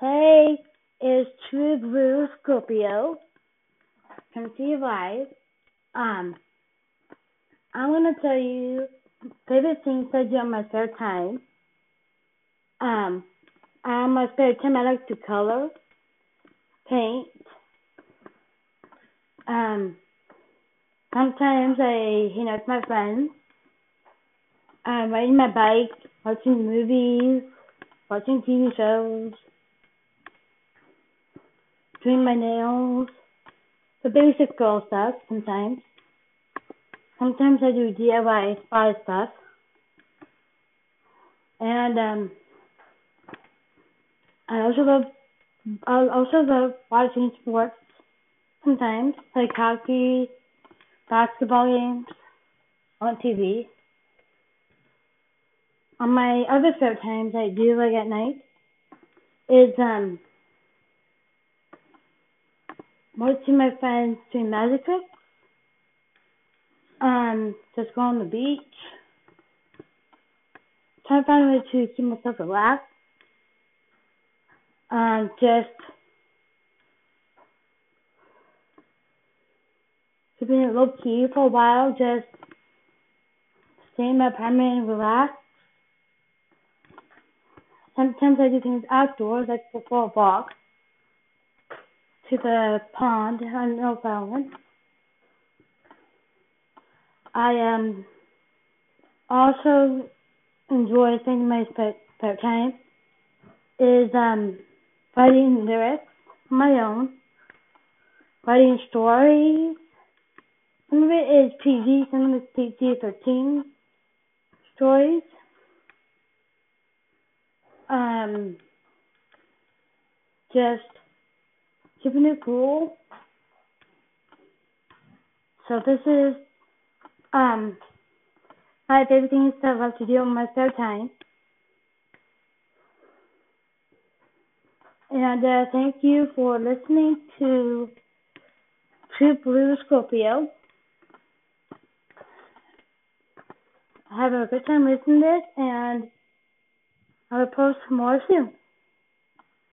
Hey, it's True Blue Scorpio. You live. Um, I'm gonna tell you favorite things I do on my spare time. Um, on my spare time I like to color, paint. Um, sometimes I hang out with my friends. I'm riding my bike, watching movies, watching TV shows doing my nails, the basic girl stuff sometimes. Sometimes I do DIY spa stuff. And um I also love I also love watching sports sometimes, like hockey, basketball games on TV. On my other spare times I do like at night is um most of my friends magic tricks. Um, just go on the beach. Try to find a way to keep myself relaxed. Um, just keeping it low key for a while, just stay in my apartment and relax. Sometimes I do things outdoors, like go for a walk to the pond on Island. I um also enjoy spending my spare, time is um writing lyrics my own, writing stories. Some of it is PG, some of it is PG-13 stories. Um, just keeping it cool. So this is um my favorite things that I love to do in my spare time. And uh, thank you for listening to True Blue Scorpio. Have a good time listening to this, and I will post more soon.